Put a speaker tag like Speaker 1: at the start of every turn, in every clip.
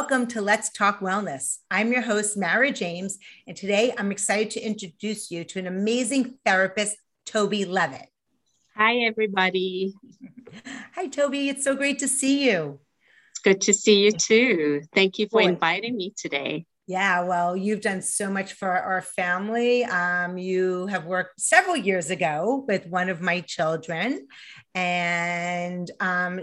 Speaker 1: Welcome to Let's Talk Wellness. I'm your host, Mara James, and today I'm excited to introduce you to an amazing therapist, Taube Levitt.
Speaker 2: Hi, everybody.
Speaker 1: Hi, Toby. It's so great to see you.
Speaker 2: It's good to see you too. Thank you for inviting me today.
Speaker 1: Yeah, well, you've done so much for our family. Um, you have worked several years ago with one of my children, and um,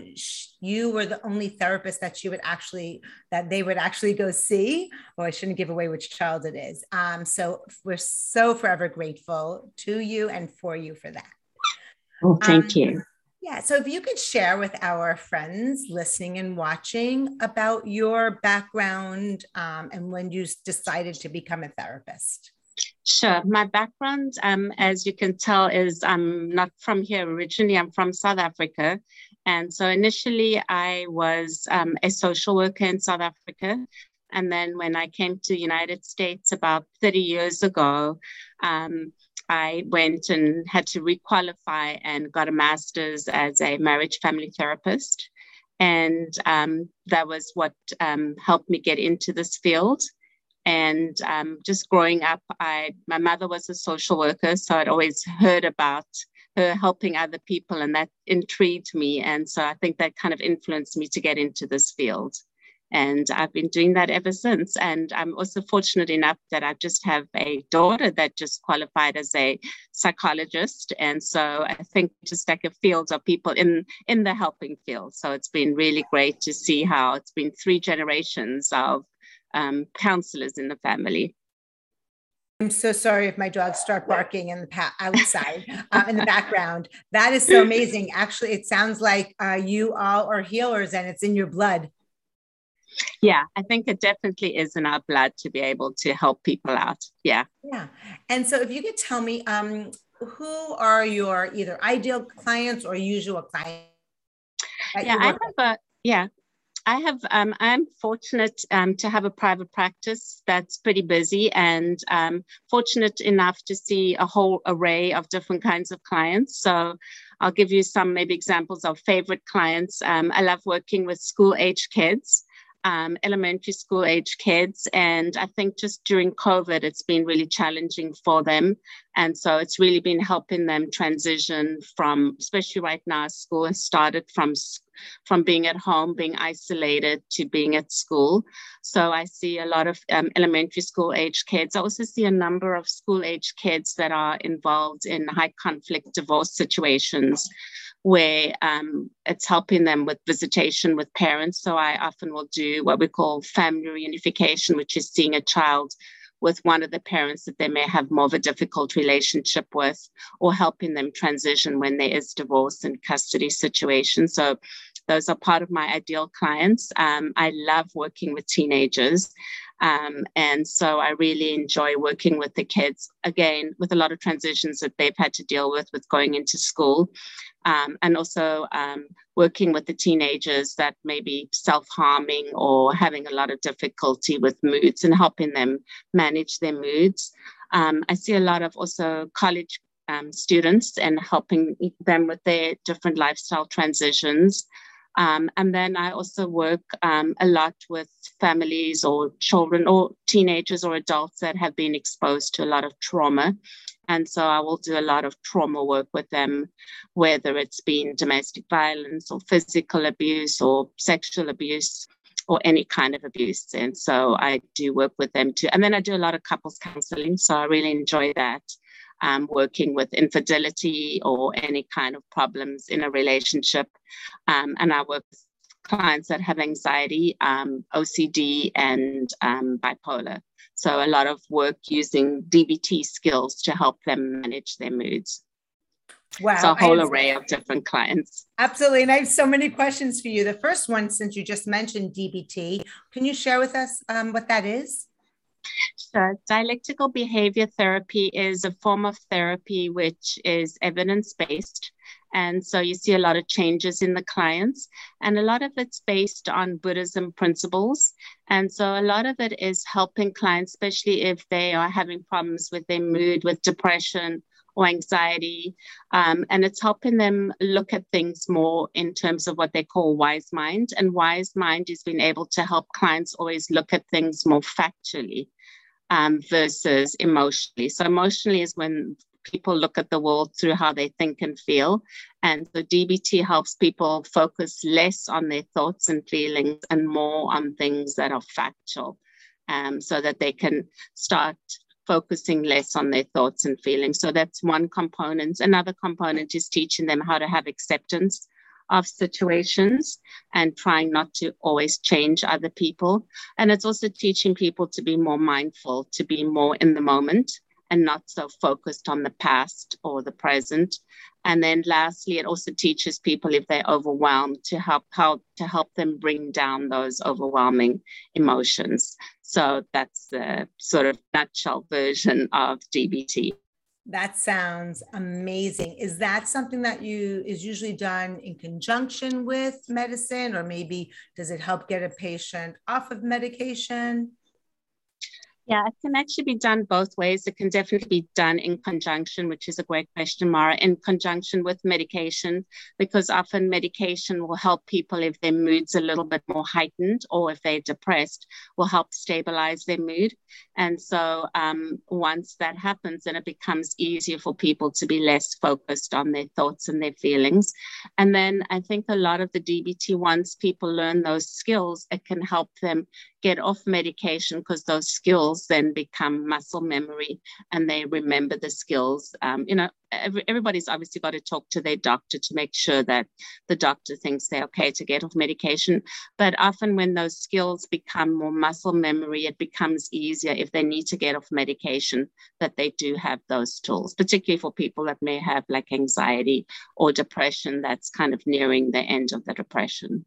Speaker 1: you were the only therapist that she would actually that they would actually go see. Well, I shouldn't give away which child it is. Um, so we're so forever grateful to you and for you for that.
Speaker 2: Well, thank um, you.
Speaker 1: Yeah. So if you could share with our friends listening and watching about your background um, and when you decided to become a therapist.
Speaker 2: Sure. My background, um, as you can tell, is I'm not from here originally. I'm from South Africa. And so initially, I was um, a social worker in South Africa. And then when I came to the United States about 30 years ago, um, I went and had to requalify and got a master's as a marriage family therapist. And um, that was what um, helped me get into this field. And um, just growing up, I my mother was a social worker, so I'd always heard about her helping other people, and that intrigued me. And so I think that kind of influenced me to get into this field. And I've been doing that ever since. And I'm also fortunate enough that I just have a daughter that just qualified as a psychologist. And so I think just like a field of people in, in the helping field. So it's been really great to see how it's been three generations of um, counselors in the family.
Speaker 1: I'm so sorry if my dogs start barking in the pa- outside um, in the background. That is so amazing. Actually, it sounds like uh, you all are healers and it's in your blood.
Speaker 2: Yeah, I think it definitely is in our blood to be able to help people out. Yeah.
Speaker 1: Yeah. And so if you could tell me, um, who are your either ideal clients or usual clients?
Speaker 2: Yeah, I have a, yeah, I have, um, I'm fortunate um, to have a private practice that's pretty busy and um, fortunate enough to see a whole array of different kinds of clients. So I'll give you some maybe examples of favorite clients. Um, I love working with school age kids um, elementary school age kids. And I think just during COVID, it's been really challenging for them. And so it's really been helping them transition from, especially right now, school has started from, from being at home, being isolated to being at school. So I see a lot of um, elementary school age kids. I also see a number of school age kids that are involved in high conflict divorce situations where um, it's helping them with visitation with parents. So I often will do what we call family reunification, which is seeing a child with one of the parents that they may have more of a difficult relationship with, or helping them transition when there is divorce and custody situation. So those are part of my ideal clients. Um, I love working with teenagers. Um, and so I really enjoy working with the kids, again, with a lot of transitions that they've had to deal with, with going into school um, and also um, working with the teenagers that may be self harming or having a lot of difficulty with moods and helping them manage their moods. Um, I see a lot of also college um, students and helping them with their different lifestyle transitions. Um, and then I also work um, a lot with families or children or teenagers or adults that have been exposed to a lot of trauma and so I will do a lot of trauma work with them, whether it's been domestic violence or physical abuse or sexual abuse or any kind of abuse. And so I do work with them too. And then I do a lot of couples counseling. So I really enjoy that. Um, working with infidelity or any kind of problems in a relationship. Um, and I work with clients that have anxiety, um, OCD, and um, bipolar. So a lot of work using DBT skills to help them manage their moods. Wow. So a whole array of different clients.
Speaker 1: Absolutely. And I have so many questions for you. The first one, since you just mentioned DBT, can you share with us um, what that is?
Speaker 2: Sure. Dialectical behavior therapy is a form of therapy which is evidence based. And so you see a lot of changes in the clients, and a lot of it's based on Buddhism principles. And so a lot of it is helping clients, especially if they are having problems with their mood, with depression, or anxiety. Um, and it's helping them look at things more in terms of what they call wise mind. And wise mind is being able to help clients always look at things more factually um, versus emotionally. So, emotionally is when people look at the world through how they think and feel. And so DBT helps people focus less on their thoughts and feelings and more on things that are factual um, so that they can start focusing less on their thoughts and feelings. So that's one component. Another component is teaching them how to have acceptance of situations and trying not to always change other people. And it's also teaching people to be more mindful, to be more in the moment and not so focused on the past or the present. And then lastly, it also teaches people if they're overwhelmed to help how to help them bring down those overwhelming emotions. So that's the sort of nutshell version of DBT.
Speaker 1: That sounds amazing. Is that something that you is usually done in conjunction with medicine, or maybe does it help get a patient off of medication?
Speaker 2: Yeah, it can actually be done both ways. It can definitely be done in conjunction, which is a great question, Mara, in conjunction with medication, because often medication will help people if their mood's a little bit more heightened or if they're depressed, will help stabilize their mood. And so um, once that happens, then it becomes easier for people to be less focused on their thoughts and their feelings. And then I think a lot of the DBT, once people learn those skills, it can help them get off medication because those skills then become muscle memory and they remember the skills. Um, you know, every, everybody's obviously got to talk to their doctor to make sure that the doctor thinks they're okay to get off medication. But often when those skills become more muscle memory, it becomes easier if they need to get off medication that they do have those tools, particularly for people that may have like anxiety or depression that's kind of nearing the end of the depression.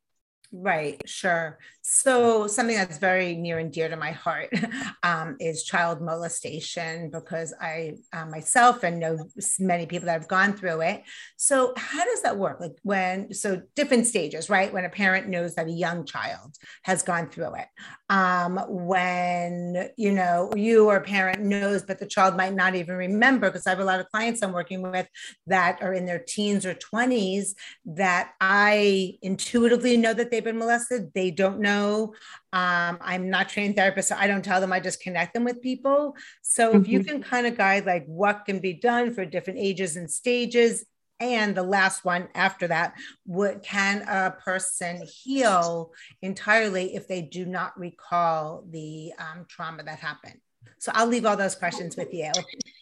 Speaker 1: Right, sure. So, something that's very near and dear to my heart um, is child molestation because I uh, myself and know many people that have gone through it. So, how does that work? Like, when, so different stages, right? When a parent knows that a young child has gone through it, um, when, you know, you or a parent knows, but the child might not even remember, because I have a lot of clients I'm working with that are in their teens or 20s that I intuitively know that they they've been molested. They don't know. Um, I'm not trained therapist, so I don't tell them. I just connect them with people. So mm-hmm. if you mm-hmm. can kind of guide like what can be done for different ages and stages, and the last one after that, what can a person heal entirely if they do not recall the um, trauma that happened? So I'll leave all those questions with you.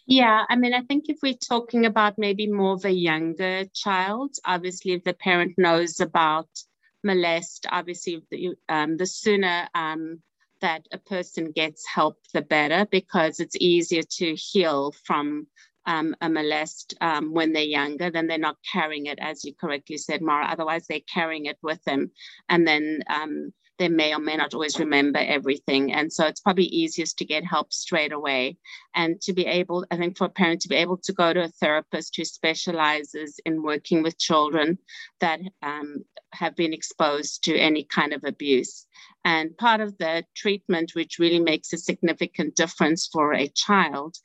Speaker 2: Yeah, I mean, I think if we're talking about maybe more of a younger child, obviously, if the parent knows about molest, obviously, the, um, the sooner um, that a person gets help, the better, because it's easier to heal from um, a molest um, when they're younger, then they're not carrying it, as you correctly said, Mara. Otherwise, they're carrying it with them. And then um, they may or may not always remember everything. And so it's probably easiest to get help straight away. And to be able, I think for a parent to be able to go to a therapist who specializes in working with children that um, have been exposed to any kind of abuse. And part of the treatment, which really makes a significant difference for a child,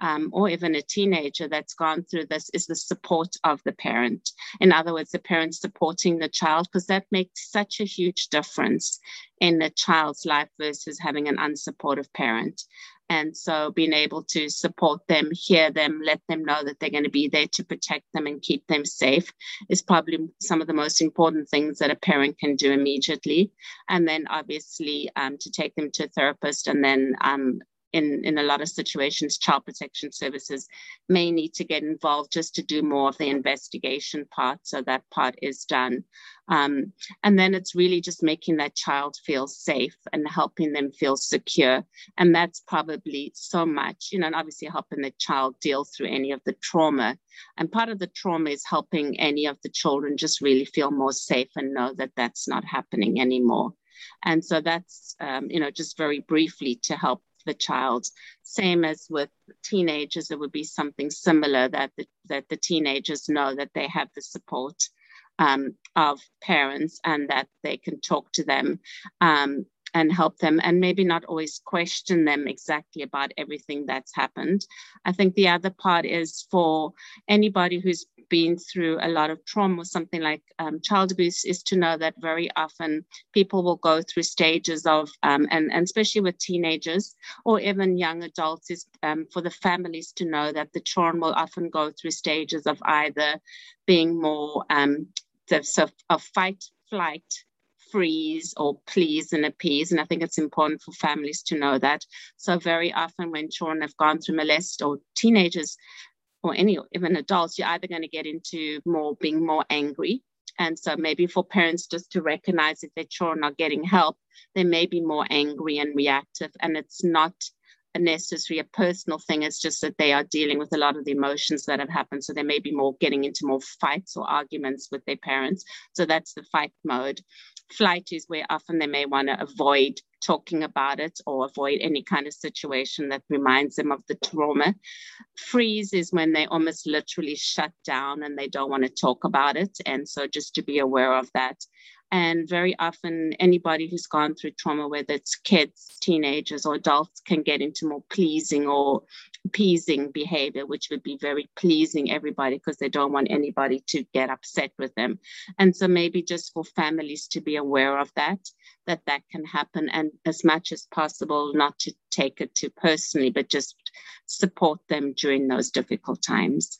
Speaker 2: um, or even a teenager that's gone through this is the support of the parent. In other words, the parent supporting the child, because that makes such a huge difference in a child's life versus having an unsupportive parent. And so being able to support them, hear them, let them know that they're going to be there to protect them and keep them safe is probably some of the most important things that a parent can do immediately. And then obviously um, to take them to a therapist and then um, in, in a lot of situations, child protection services may need to get involved just to do more of the investigation part. So that part is done. Um, and then it's really just making that child feel safe and helping them feel secure. And that's probably so much, you know, and obviously helping the child deal through any of the trauma. And part of the trauma is helping any of the children just really feel more safe and know that that's not happening anymore. And so that's, um, you know, just very briefly to help the child. Same as with teenagers, it would be something similar that the, that the teenagers know that they have the support um, of parents and that they can talk to them um, and help them and maybe not always question them exactly about everything that's happened. I think the other part is for anybody who's been through a lot of trauma, something like um, child abuse, is to know that very often people will go through stages of, um, and, and especially with teenagers or even young adults, is um, for the families to know that the children will often go through stages of either being more um, so of fight, flight, freeze, or please and appease. And I think it's important for families to know that. So very often when children have gone through molest or teenagers or any even adults, you're either going to get into more being more angry. And so maybe for parents just to recognize if their children are getting help, they may be more angry and reactive. And it's not a necessary a personal thing it's just that they are dealing with a lot of the emotions that have happened so they may be more getting into more fights or arguments with their parents so that's the fight mode flight is where often they may want to avoid talking about it or avoid any kind of situation that reminds them of the trauma. Freeze is when they almost literally shut down and they don't want to talk about it. And so just to be aware of that and very often, anybody who's gone through trauma, whether it's kids, teenagers, or adults, can get into more pleasing or appeasing behavior, which would be very pleasing everybody because they don't want anybody to get upset with them. And so, maybe just for families to be aware of that, that that can happen, and as much as possible, not to take it too personally, but just support them during those difficult times.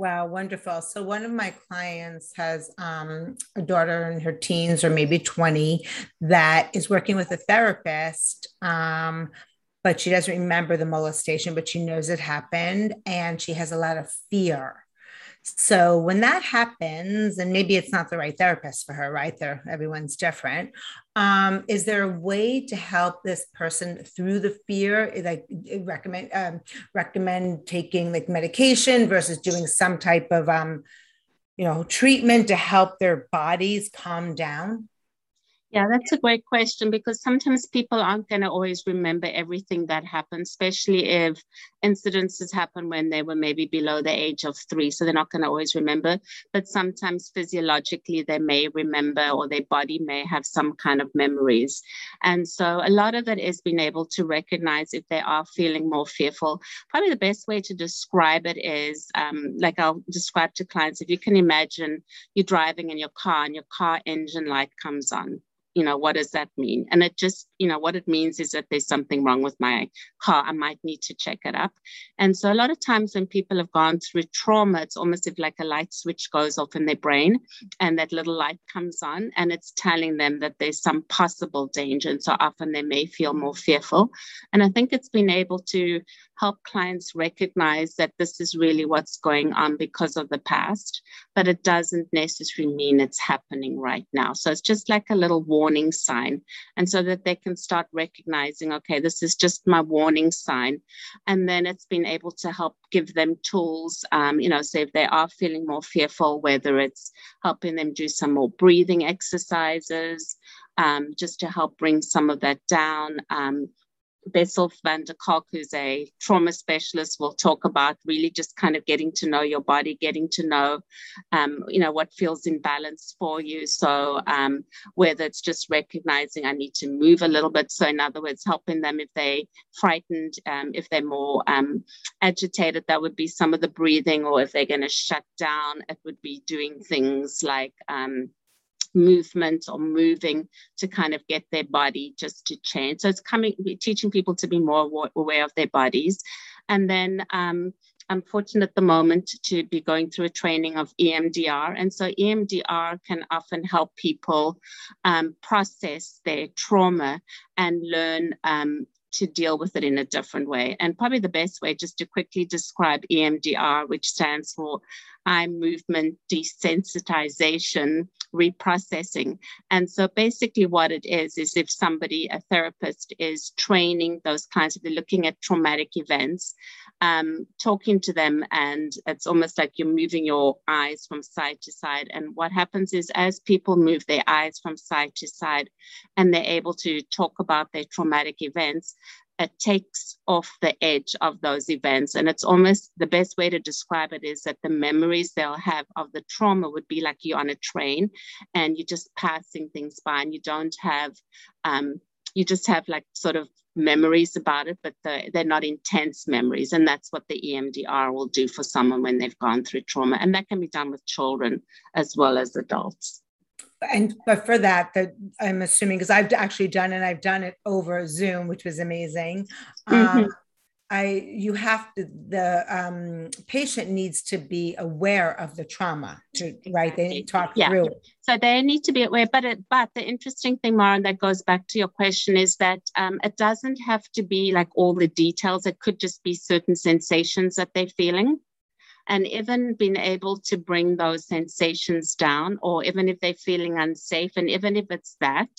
Speaker 1: Wow, wonderful. So one of my clients has um, a daughter in her teens or maybe 20 that is working with a therapist, um, but she doesn't remember the molestation, but she knows it happened and she has a lot of fear so when that happens, and maybe it's not the right therapist for her, right? There, everyone's different. Um, is there a way to help this person through the fear? Like recommend um, recommend taking like medication versus doing some type of um, you know treatment to help their bodies calm down?
Speaker 2: Yeah, that's a great question because sometimes people aren't going to always remember everything that happened, especially if incidences happen when they were maybe below the age of three. So they're not going to always remember. But sometimes physiologically, they may remember or their body may have some kind of memories. And so a lot of it is being able to recognize if they are feeling more fearful. Probably the best way to describe it is um, like I'll describe to clients if you can imagine you're driving in your car and your car engine light comes on you know, what does that mean? And it just, you know, what it means is that there's something wrong with my car. I might need to check it up. And so a lot of times when people have gone through trauma, it's almost if like a light switch goes off in their brain and that little light comes on and it's telling them that there's some possible danger. And so often they may feel more fearful. And I think it's been able to help clients recognize that this is really what's going on because of the past, but it doesn't necessarily mean it's happening right now. So it's just like a little warning sign. And so that they can start recognizing, okay, this is just my warning sign. And then it's been able to help give them tools, um, you know, so if they are feeling more fearful, whether it's helping them do some more breathing exercises, um, just to help bring some of that down. Um, Bessel van der Kolk, who's a trauma specialist, will talk about really just kind of getting to know your body, getting to know, um, you know, what feels imbalanced for you. So um, whether it's just recognizing I need to move a little bit. So in other words, helping them if they frightened, um, if they're more um, agitated, that would be some of the breathing, or if they're going to shut down, it would be doing things like um, movement or moving to kind of get their body just to change. So it's coming, teaching people to be more aware of their bodies. And then um, I'm fortunate at the moment to be going through a training of EMDR. And so EMDR can often help people um, process their trauma and learn um, to deal with it in a different way. And probably the best way, just to quickly describe EMDR, which stands for eye movement desensitization reprocessing. And so basically, what it is is if somebody, a therapist, is training those kinds of, looking at traumatic events, um, talking to them, and it's almost like you're moving your eyes from side to side. And what happens is, as people move their eyes from side to side and they're able to talk about their traumatic events, it takes off the edge of those events. And it's almost the best way to describe it is that the memories they'll have of the trauma would be like you're on a train and you're just passing things by and you don't have, um, you just have like sort of memories about it, but the, they're not intense memories. And that's what the EMDR will do for someone when they've gone through trauma. And that can be done with children as well as adults
Speaker 1: and but for that that i'm assuming because i've actually done it i've done it over zoom which was amazing mm-hmm. um, i you have to the um, patient needs to be aware of the trauma to exactly. right they talk yeah. through it
Speaker 2: so they need to be aware but it, but the interesting thing Mara, that goes back to your question is that um, it doesn't have to be like all the details it could just be certain sensations that they're feeling and even being able to bring those sensations down, or even if they're feeling unsafe, and even if it's that,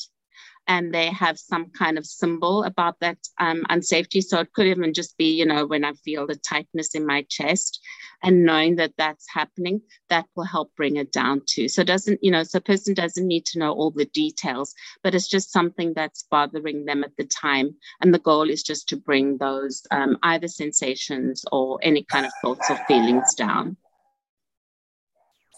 Speaker 2: and they have some kind of symbol about that um, unsafety. So it could even just be, you know, when I feel the tightness in my chest and knowing that that's happening, that will help bring it down too. So it doesn't, you know, so person doesn't need to know all the details, but it's just something that's bothering them at the time. And the goal is just to bring those um, either sensations or any kind of thoughts or feelings down.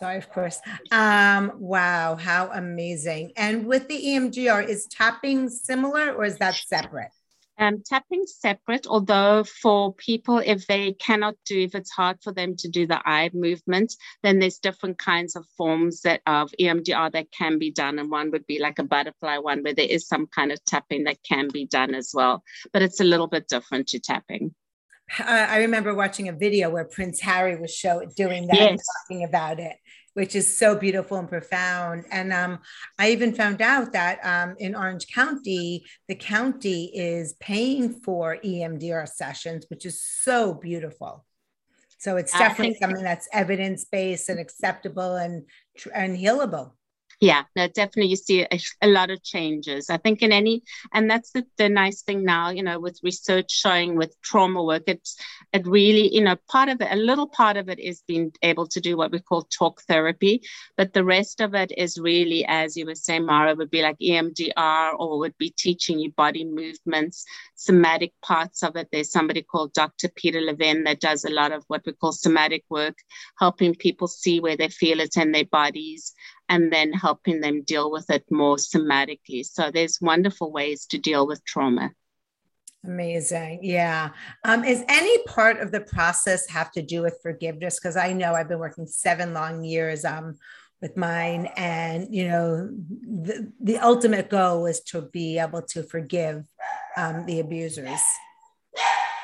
Speaker 1: Sorry, of course. Um, wow, how amazing. And with the EMDR, is tapping similar or is that separate?
Speaker 2: Um, tapping separate, although for people, if they cannot do, if it's hard for them to do the eye movement, then there's different kinds of forms that of EMDR that can be done. And one would be like a butterfly one, where there is some kind of tapping that can be done as well. But it's a little bit different to tapping.
Speaker 1: I remember watching a video where Prince Harry was show doing that yes. and talking about it, which is so beautiful and profound. And um, I even found out that um, in Orange County, the county is paying for EMDR sessions, which is so beautiful. So it's definitely something that's evidence based and acceptable and and healable
Speaker 2: yeah no definitely you see a, a, lot of changes. I think in any and that's the, the nice thing now you know with research showing with trauma work it's it really you know part of it a little part of it is being able to do what we call talk therapy but the rest of it is really as you were saying mara would be like emdr or would be teaching you body movements somatic parts of it. There's somebody called dr peter levine that does a lot of what we call somatic work helping people see where they feel it in their bodies and then helping them deal with it more somatically. So there's wonderful ways to deal with trauma.
Speaker 1: Amazing. Yeah. Um, is any part of the process have to do with forgiveness? Because I know I've been working seven long years um, with mine, and you know, the, the ultimate goal is to be able to forgive um, the abusers.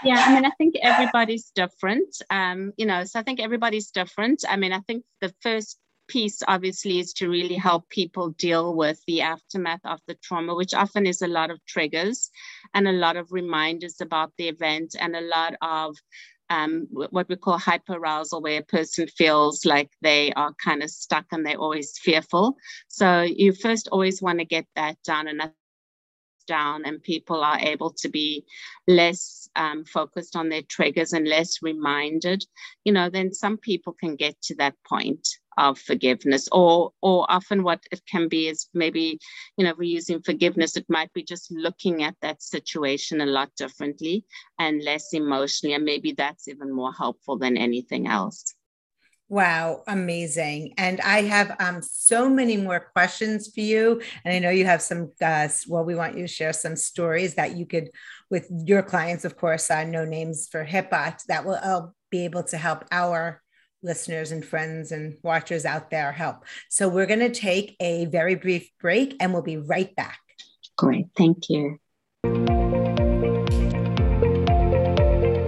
Speaker 2: Yeah, I mean, I think everybody's different. Um, you know, so I think everybody's different. I mean, I think the first piece obviously is to really help people deal with the aftermath of the trauma, which often is a lot of triggers and a lot of reminders about the event and a lot of um, what we call hyperarousal, where a person feels like they are kind of stuck and they're always fearful. So you first always want to get that down and down, and people are able to be less um, focused on their triggers and less reminded. You know, then some people can get to that point of forgiveness or or often what it can be is maybe you know we're using forgiveness it might be just looking at that situation a lot differently and less emotionally and maybe that's even more helpful than anything else
Speaker 1: Wow, amazing. And I have um, so many more questions for you. And I know you have some, uh, well, we want you to share some stories that you could, with your clients, of course, uh, no names for HIPAA, that will uh, be able to help our listeners and friends and watchers out there help. So we're going to take a very brief break and we'll be right back.
Speaker 2: Great. Thank you.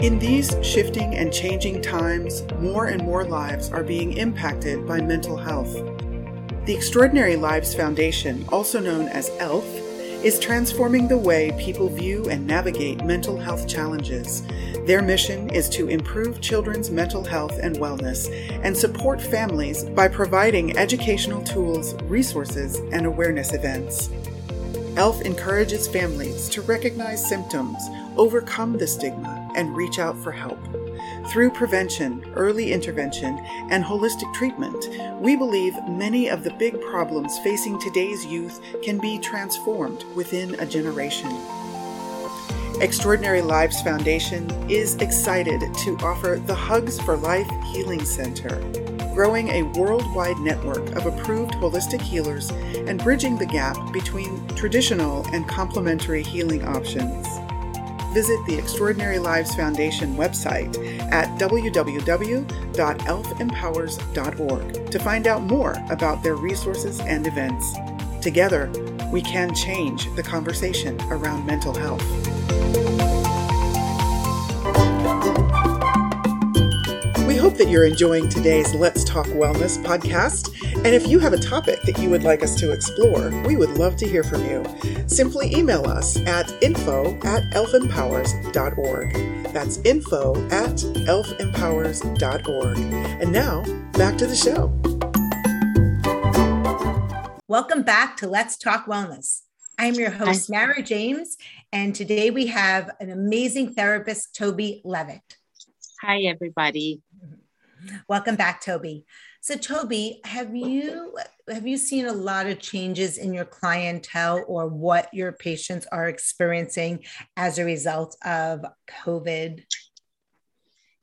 Speaker 3: In these shifting and changing times, more and more lives are being impacted by mental health. The Extraordinary Lives Foundation, also known as ELF, is transforming the way people view and navigate mental health challenges. Their mission is to improve children's mental health and wellness and support families by providing educational tools, resources, and awareness events. ELF encourages families to recognize symptoms, overcome the stigma, and reach out for help. Through prevention, early intervention, and holistic treatment, we believe many of the big problems facing today's youth can be transformed within a generation. Extraordinary Lives Foundation is excited to offer the Hugs for Life Healing Center, growing a worldwide network of approved holistic healers and bridging the gap between traditional and complementary healing options visit the Extraordinary Lives Foundation website at www.elfempowers.org to find out more about their resources and events. Together, we can change the conversation around mental health. That you're enjoying today's Let's Talk Wellness podcast. And if you have a topic that you would like us to explore, we would love to hear from you. Simply email us at info at elfempowers.org. That's info at elfempowers.org. And now, back to the show.
Speaker 1: Welcome back to Let's Talk Wellness. I'm your host, Mara James, and today we have an amazing therapist, Taube Levitt.
Speaker 2: Hi, everybody.
Speaker 1: Welcome back, Taube. So, Taube, have you have you seen a lot of changes in your clientele or what your patients are experiencing as a result of COVID?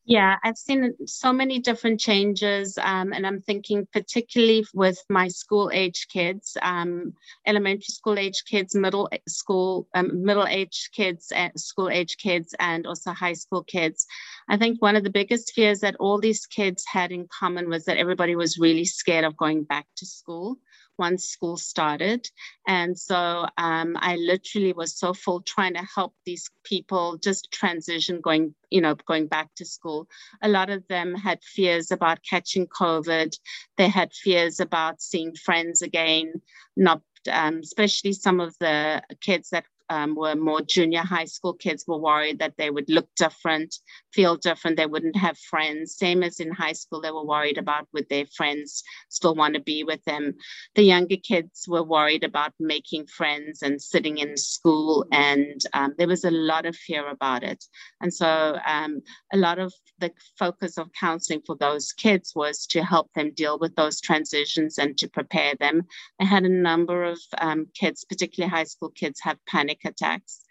Speaker 2: Yeah, I've seen so many different changes, um, and I'm thinking particularly with my school age kids, um, elementary school age kids, middle school, um, middle age kids, school age kids, and also high school kids. I think one of the biggest fears that all these kids had in common was that everybody was really scared of going back to school once school started. And so um, I literally was so full trying to help these people just transition going, you know, going back to school. A lot of them had fears about catching COVID. They had fears about seeing friends again, not um, especially some of the kids that um, were more junior high school kids were worried that they would look different, feel different, they wouldn't have friends. Same as in high school, they were worried about would their friends still want to be with them. The younger kids were worried about making friends and sitting in school, and um, there was a lot of fear about it. And so um, a lot of the focus of counseling for those kids was to help them deal with those transitions and to prepare them. I had a number of um, kids, particularly high school kids, have panic panic attacks.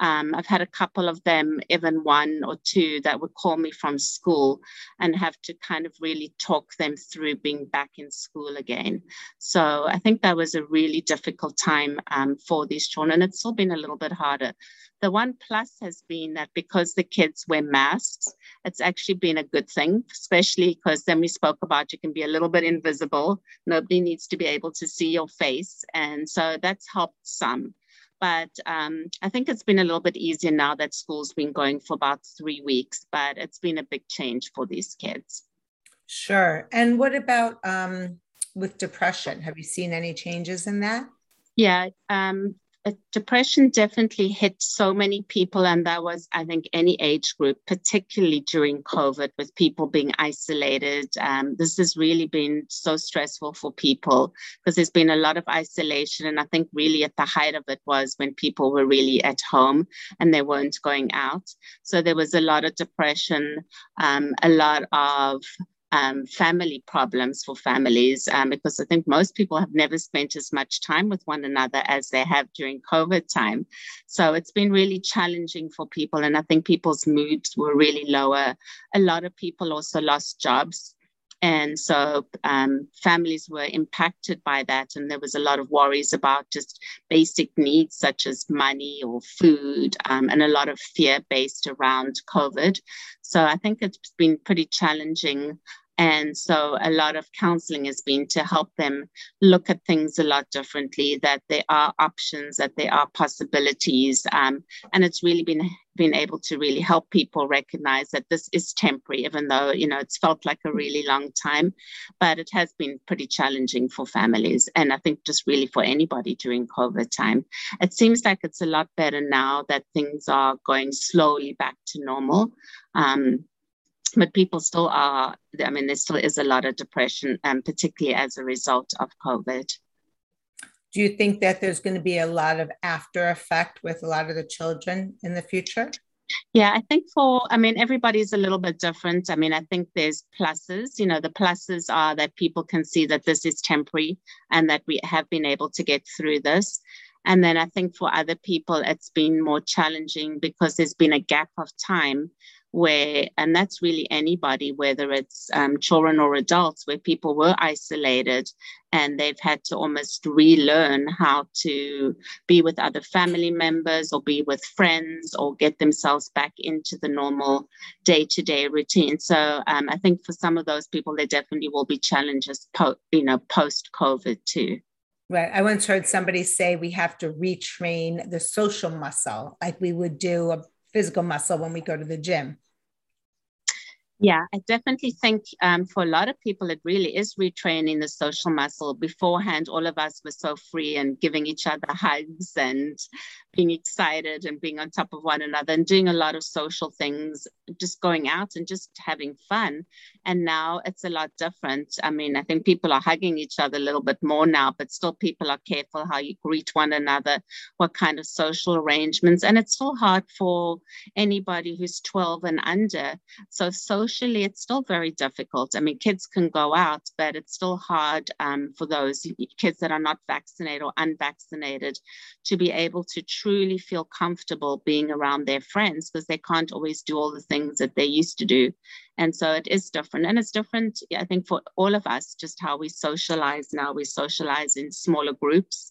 Speaker 2: Um, I've had a couple of them, even one or two, that would call me from school and have to kind of really talk them through being back in school again. So I think that was a really difficult time um, for these children. It's still been a little bit harder. The one plus has been that because the kids wear masks, it's actually been a good thing, especially because then we spoke about you can be a little bit invisible. Nobody needs to be able to see your face. And so that's helped some but um, I think it's been a little bit easier now that school's been going for about three weeks, but it's been a big change for these kids.
Speaker 1: Sure. And what about um, with depression? Have you seen any changes in that?
Speaker 2: Yeah, um, depression definitely hit so many people, and that was, I think, any age group, particularly during COVID, with people being isolated. Um, this has really been so stressful for people because there's been a lot of isolation, and I think really at the height of it was when people were really at home and they weren't going out. So there was a lot of depression, um, a lot of um, family problems for families um, because I think most people have never spent as much time with one another as they have during COVID time. So it's been really challenging for people. And I think people's moods were really lower. A lot of people also lost jobs. And so um, families were impacted by that. And there was a lot of worries about just basic needs such as money or food, um, and a lot of fear based around COVID. So I think it's been pretty challenging and so a lot of counseling has been to help them look at things a lot differently, that there are options, that there are possibilities. Um, and it's really been been able to really help people recognize that this is temporary, even though, you know, it's felt like a really long time, but it has been pretty challenging for families. And I think just really for anybody during COVID time. It seems like it's a lot better now that things are going slowly back to normal. Um, but people still are, I mean, there still is a lot of depression, um, particularly as a result of COVID.
Speaker 1: Do you think that there's going to be a lot of after effect with a lot of the children in the future?
Speaker 2: Yeah, I think for, I mean, everybody's a little bit different. I mean, I think there's pluses. You know, the pluses are that people can see that this is temporary and that we have been able to get through this. And then I think for other people, it's been more challenging because there's been a gap of time where, and that's really anybody, whether it's um, children or adults, where people were isolated and they've had to almost relearn how to be with other family members or be with friends or get themselves back into the normal day to day routine. So um, I think for some of those people, there definitely will be challenges, po- you know, post COVID too.
Speaker 1: Right. I once heard somebody say we have to retrain the social muscle like we would do a physical muscle when we go to the gym.
Speaker 2: Yeah, I definitely think um, for a lot of people, it really is retraining the social muscle. Beforehand, all of us were so free and giving each other hugs and being excited and being on top of one another and doing a lot of social things, just going out and just having fun. And now it's a lot different. I mean, I think people are hugging each other a little bit more now, but still people are careful how you greet one another, what kind of social arrangements. And it's still hard for anybody who's 12 and under. So socially, it's still very difficult. I mean, kids can go out, but it's still hard um, for those kids that are not vaccinated or unvaccinated to be able to truly feel comfortable being around their friends because they can't always do all the things that they used to do. And so it is different. And it's different, I think, for all of us, just how we socialize now. We socialize in smaller groups.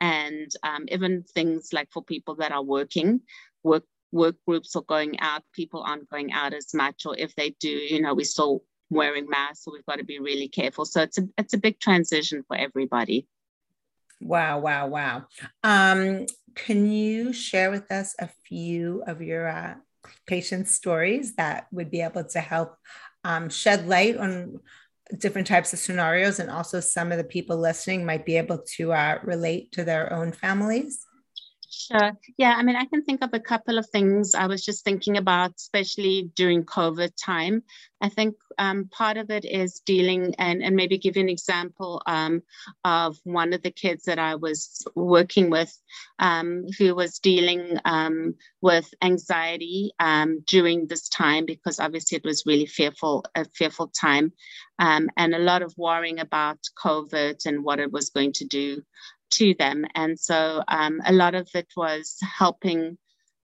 Speaker 2: And um, even things like for people that are working, work work groups are going out, people aren't going out as much, or if they do, you know, we're still wearing masks, so we've got to be really careful. So it's a it's a big transition for everybody.
Speaker 1: Wow, wow, wow. Um, can you share with us a few of your uh, patient stories that would be able to help um, shed light on different types of scenarios and also some of the people listening might be able to uh, relate to their own families?
Speaker 2: Sure. Yeah, I mean, I can think of a couple of things I was just thinking about, especially during COVID time. I think um, part of it is dealing and, and maybe give an example um, of one of the kids that I was working with um, who was dealing um, with anxiety um, during this time because obviously it was really fearful, a fearful time um, and a lot of worrying about COVID and what it was going to do to them. And so um, a lot of it was helping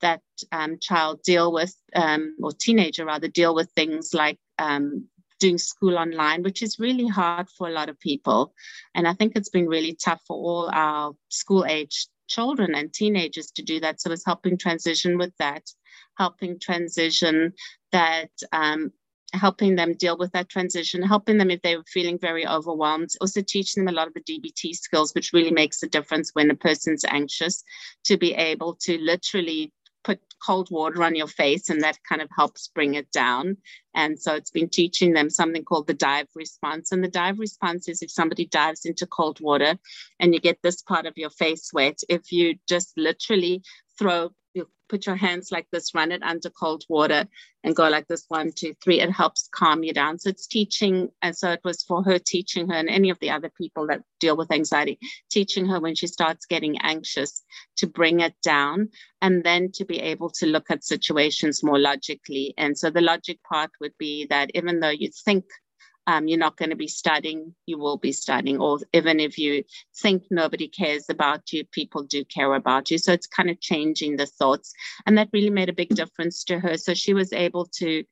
Speaker 2: that um, child deal with, um, or teenager rather, deal with things like um, doing school online, which is really hard for a lot of people. And I think it's been really tough for all our school age children and teenagers to do that. So it's helping transition with that, helping transition that um, helping them deal with that transition, helping them if they were feeling very overwhelmed, also teaching them a lot of the DBT skills, which really makes a difference when a person's anxious to be able to literally put cold water on your face and that kind of helps bring it down. And so it's been teaching them something called the dive response. And the dive response is if somebody dives into cold water and you get this part of your face wet, if you just literally throw put your hands like this, run it under cold water, and go like this one, two, three. It helps calm you down. So it's teaching, and so it was for her teaching her and any of the other people that deal with anxiety, teaching her when she starts getting anxious to bring it down and then to be able to look at situations more logically. And so the logic part would be that even though you think um, you're not going to be studying, you will be studying. Or even if you think nobody cares about you, people do care about you. So it's kind of changing the thoughts. And that really made a big difference to her. So she was able to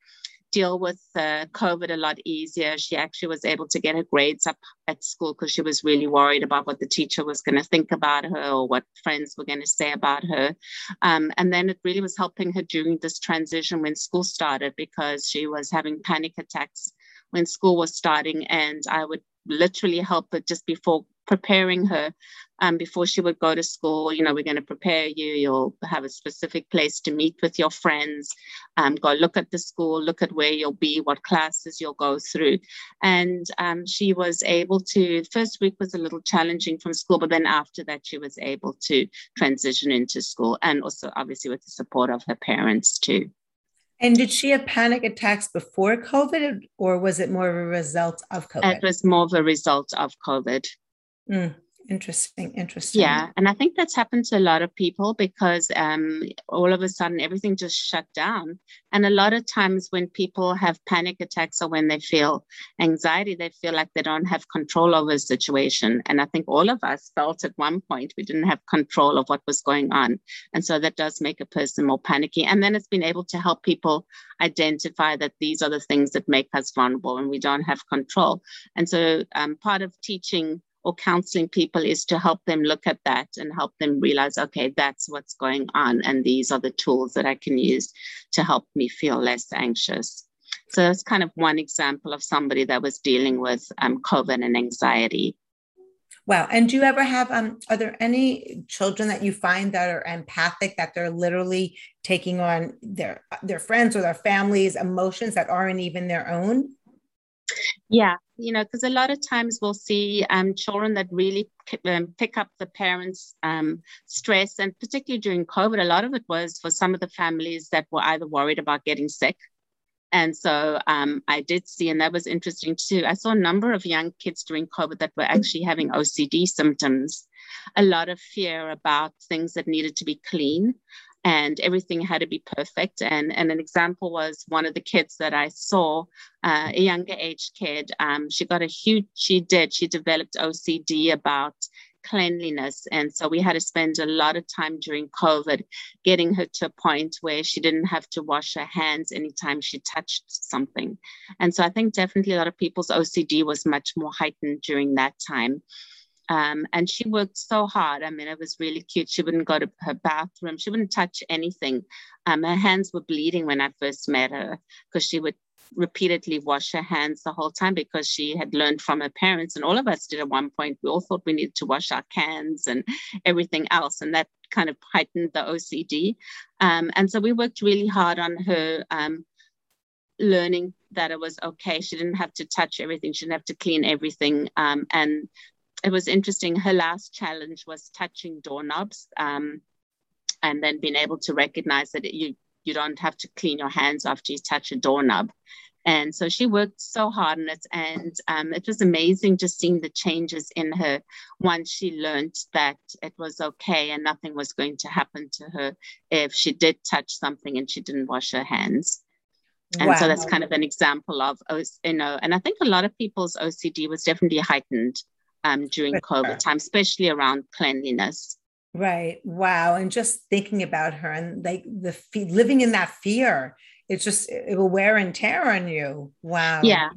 Speaker 2: deal with uh, COVID a lot easier. She actually was able to get her grades up at school because she was really worried about what the teacher was going to think about her or what friends were going to say about her. Um, and then it really was helping her during this transition when school started because she was having panic attacks when school was starting and I would literally help her just before preparing her um, before she would go to school. You know, we're going to prepare you. You'll have a specific place to meet with your friends. Um, go look at the school, look at where you'll be, what classes you'll go through. And um, she was able to, first week was a little challenging from school, but then after that, she was able to transition into school and also obviously with the support of her parents too.
Speaker 1: And did she have panic attacks before COVID, or was it more of a result of COVID?
Speaker 2: It was more of a result of COVID.
Speaker 1: Mm. Interesting, interesting.
Speaker 2: Yeah, and I think that's happened to a lot of people because um, all of a sudden everything just shut down. And a lot of times when people have panic attacks or when they feel anxiety, they feel like they don't have control over the situation. And I think all of us felt at one point we didn't have control of what was going on. And so that does make a person more panicky. And then it's been able to help people identify that these are the things that make us vulnerable and we don't have control. And so um, part of teaching or counseling people is to help them look at that and help them realize, okay, that's what's going on. And these are the tools that I can use to help me feel less anxious. So that's kind of one example of somebody that was dealing with um, COVID and anxiety.
Speaker 1: Wow. And do you ever have, um, are there any children that you find that are empathic, that they're literally taking on their, their friends or their families' emotions that aren't even their own?
Speaker 2: Yeah, you know, because a lot of times we'll see um, children that really um, pick up the parents' um, stress, and particularly during COVID, a lot of it was for some of the families that were either worried about getting sick. And so um, I did see, and that was interesting too. I saw a number of young kids during COVID that were actually having OCD symptoms, a lot of fear about things that needed to be clean and everything had to be perfect. And, and an example was one of the kids that I saw, uh, a younger age kid, um, she got a huge, she did, she developed OCD about cleanliness. And so we had to spend a lot of time during COVID getting her to a point where she didn't have to wash her hands anytime she touched something. And so I think definitely a lot of people's OCD was much more heightened during that time. Um, and she worked so hard. I mean, it was really cute. She wouldn't go to her bathroom. She wouldn't touch anything. Um, her hands were bleeding when I first met her because she would repeatedly wash her hands the whole time because she had learned from her parents. And all of us did at one point. We all thought we needed to wash our cans and everything else. And that kind of heightened the OCD. Um, and so we worked really hard on her um, learning that it was okay. She didn't have to touch everything. She didn't have to clean everything. Um, and it was interesting. Her last challenge was touching doorknobs, um, and then being able to recognize that you you don't have to clean your hands after you touch a doorknob. And so she worked so hard on it, and um, it was amazing just seeing the changes in her once she learned that it was okay and nothing was going to happen to her if she did touch something and she didn't wash her hands. And wow. so that's kind of an example of, you know, and I think a lot of people's OCD was definitely heightened um, during COVID time, especially around cleanliness.
Speaker 1: Right. Wow. And just thinking about her and like the living in that fear, it's just it will wear and tear on you. Wow.
Speaker 2: Yeah.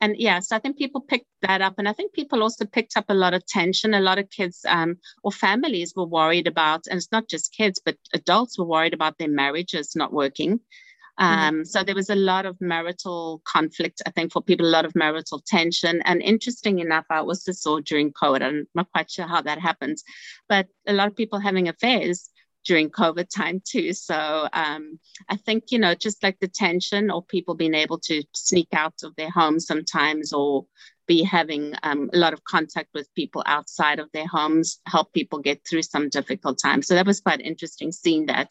Speaker 2: And yes, I think people picked that up. And I think people also picked up a lot of tension. A lot of kids um, or families were worried about, and it's not just kids, but adults were worried about their marriages not working. Mm-hmm. Um. So there was a lot of marital conflict, I think, for people, a lot of marital tension. And interesting enough, I also saw during COVID, I'm not quite sure how that happens, but a lot of people having affairs during COVID time too. So um, I think, you know, just like the tension or people being able to sneak out of their homes sometimes or be having um, a lot of contact with people outside of their homes, help people get through some difficult times. So that was quite interesting seeing that.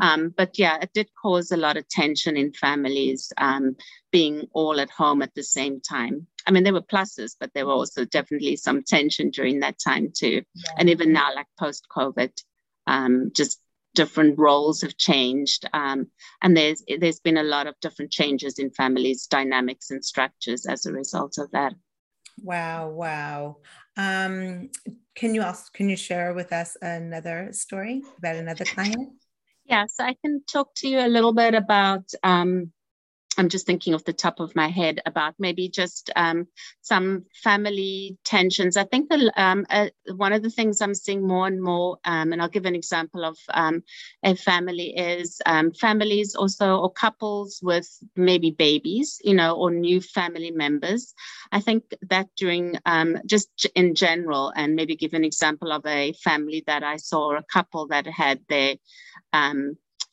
Speaker 2: Um, but yeah, it did cause a lot of tension in families um, being all at home at the same time. I mean, there were pluses, but there were also definitely some tension during that time too. Yeah. And even now, like post COVID, um, just different roles have changed um, and there's there's been a lot of different changes in families dynamics and structures as a result of that
Speaker 1: Wow, wow. Um, can you also can you share with us another story about another client?
Speaker 2: Yes, I can talk to you a little bit about um, I'm just thinking off the top of my head about maybe just um, some family tensions. I think the, um, uh, one of the things I'm seeing more and more, um, and I'll give an example of um, a family is um, families also or couples with maybe babies, you know, or new family members. I think that during um, just in general, and maybe give an example of a family that I saw, a couple that had their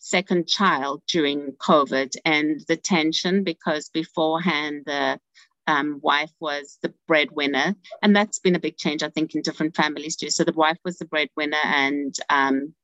Speaker 2: second child during COVID and the tension because beforehand the um, wife was the breadwinner. And that's been a big change, I think, in different families too. So the wife was the breadwinner and um,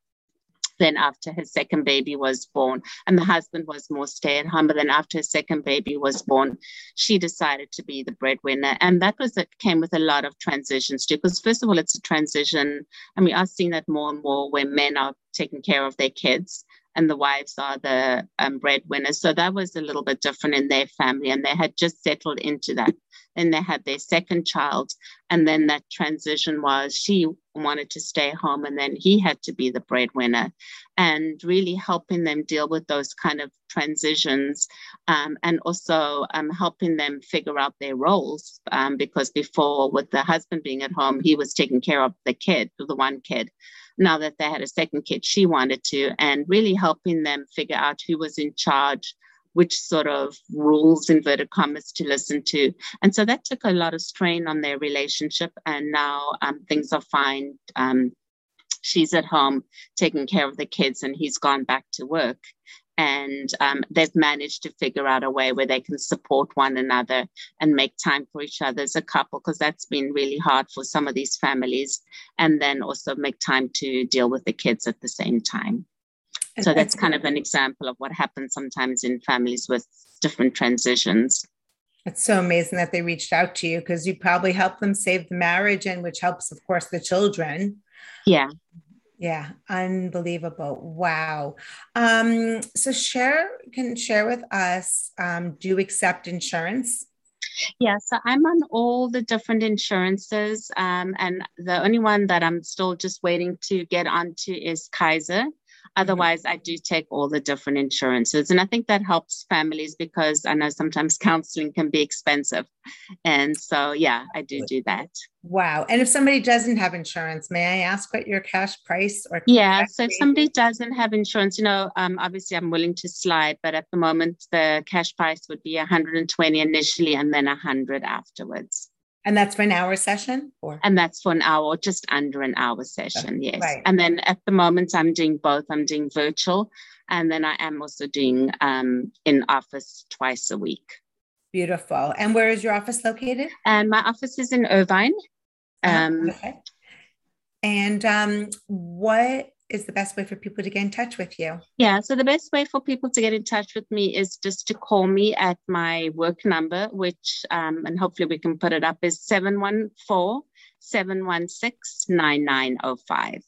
Speaker 2: then after his second baby was born and the husband was more stay at home but then after his second baby was born she decided to be the breadwinner and that was it came with a lot of transitions too because first of all it's a transition and we are seeing that more and more where men are taking care of their kids and the wives are the um, breadwinners. So that was a little bit different in their family, and they had just settled into that. Then they had their second child, and then that transition was she wanted to stay home, and then he had to be the breadwinner, and really helping them deal with those kind of transitions, um, and also um, helping them figure out their roles. Um, because before, with the husband being at home, he was taking care of the kid, the one kid now that they had a second kid, she wanted to, and really helping them figure out who was in charge, which sort of rules, inverted commas, to listen to. And so that took a lot of strain on their relationship. And now um, things are fine. Um, she's at home taking care of the kids, and he's gone back to work and um, they've managed to figure out a way where they can support one another and make time for each other as a couple because that's been really hard for some of these families and then also make time to deal with the kids at the same time. So that's kind of an example of what happens sometimes in families with different transitions.
Speaker 1: It's so amazing that they reached out to you because you probably helped them save the marriage and which helps of course the children.
Speaker 2: Yeah
Speaker 1: yeah, unbelievable. Wow. Um, so share can share with us, um, do you accept insurance?
Speaker 2: Yeah, so I'm on all the different insurances. Um, and the only one that I'm still just waiting to get onto is Kaiser. Mm-hmm. Otherwise, I do take all the different insurances. And I think that helps families because I know sometimes counseling can be expensive. And so, yeah, I do do that.
Speaker 1: Wow. And if somebody doesn't have insurance, may I ask what your cash price or?
Speaker 2: Yeah. So if somebody doesn't have insurance, you know, um, obviously I'm willing to slide, but at the moment, the cash price would be 120 initially and then 100 afterwards.
Speaker 1: And that's for an hour session? Or?
Speaker 2: And that's for an hour, just under an hour session, yes. Right. And then at the moment, I'm doing both. I'm doing virtual, and then I am also doing um, in office twice a week.
Speaker 1: Beautiful. And where is your office located?
Speaker 2: And my office is in Irvine.
Speaker 1: Uh-huh. Um, okay. And um, what is the best way for people to get in touch with you?
Speaker 2: Yeah, so the best way for people to get in touch with me is just to call me at my work number, which, um, and hopefully we can put it up, is 714 716 9905.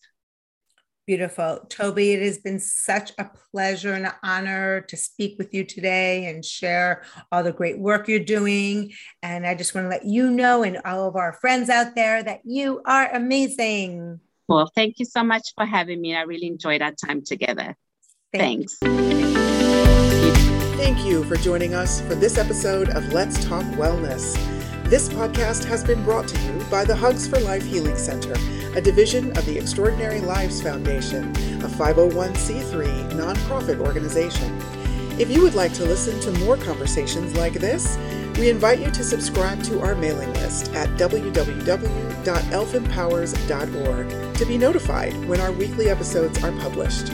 Speaker 1: Beautiful. Taube, it has been such a pleasure and an honor to speak with you today and share all the great work you're doing. And I just want to let you know and all of our friends out there that you are amazing.
Speaker 2: Well, thank you so much for having me. I really enjoyed our time together. Thanks.
Speaker 3: Thank you for joining us for this episode of Let's Talk Wellness. This podcast has been brought to you by the Hugs for Life Healing Center, a division of the Extraordinary Lives Foundation, a 501c3 nonprofit organization. If you would like to listen to more conversations like this, we invite you to subscribe to our mailing list at www.elfempowers.org to be notified when our weekly episodes are published.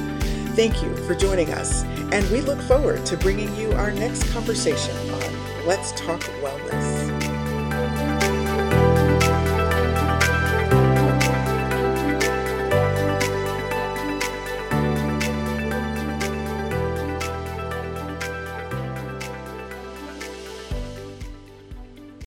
Speaker 3: Thank you for joining us, and we look forward to bringing you our next conversation on Let's Talk Wellness.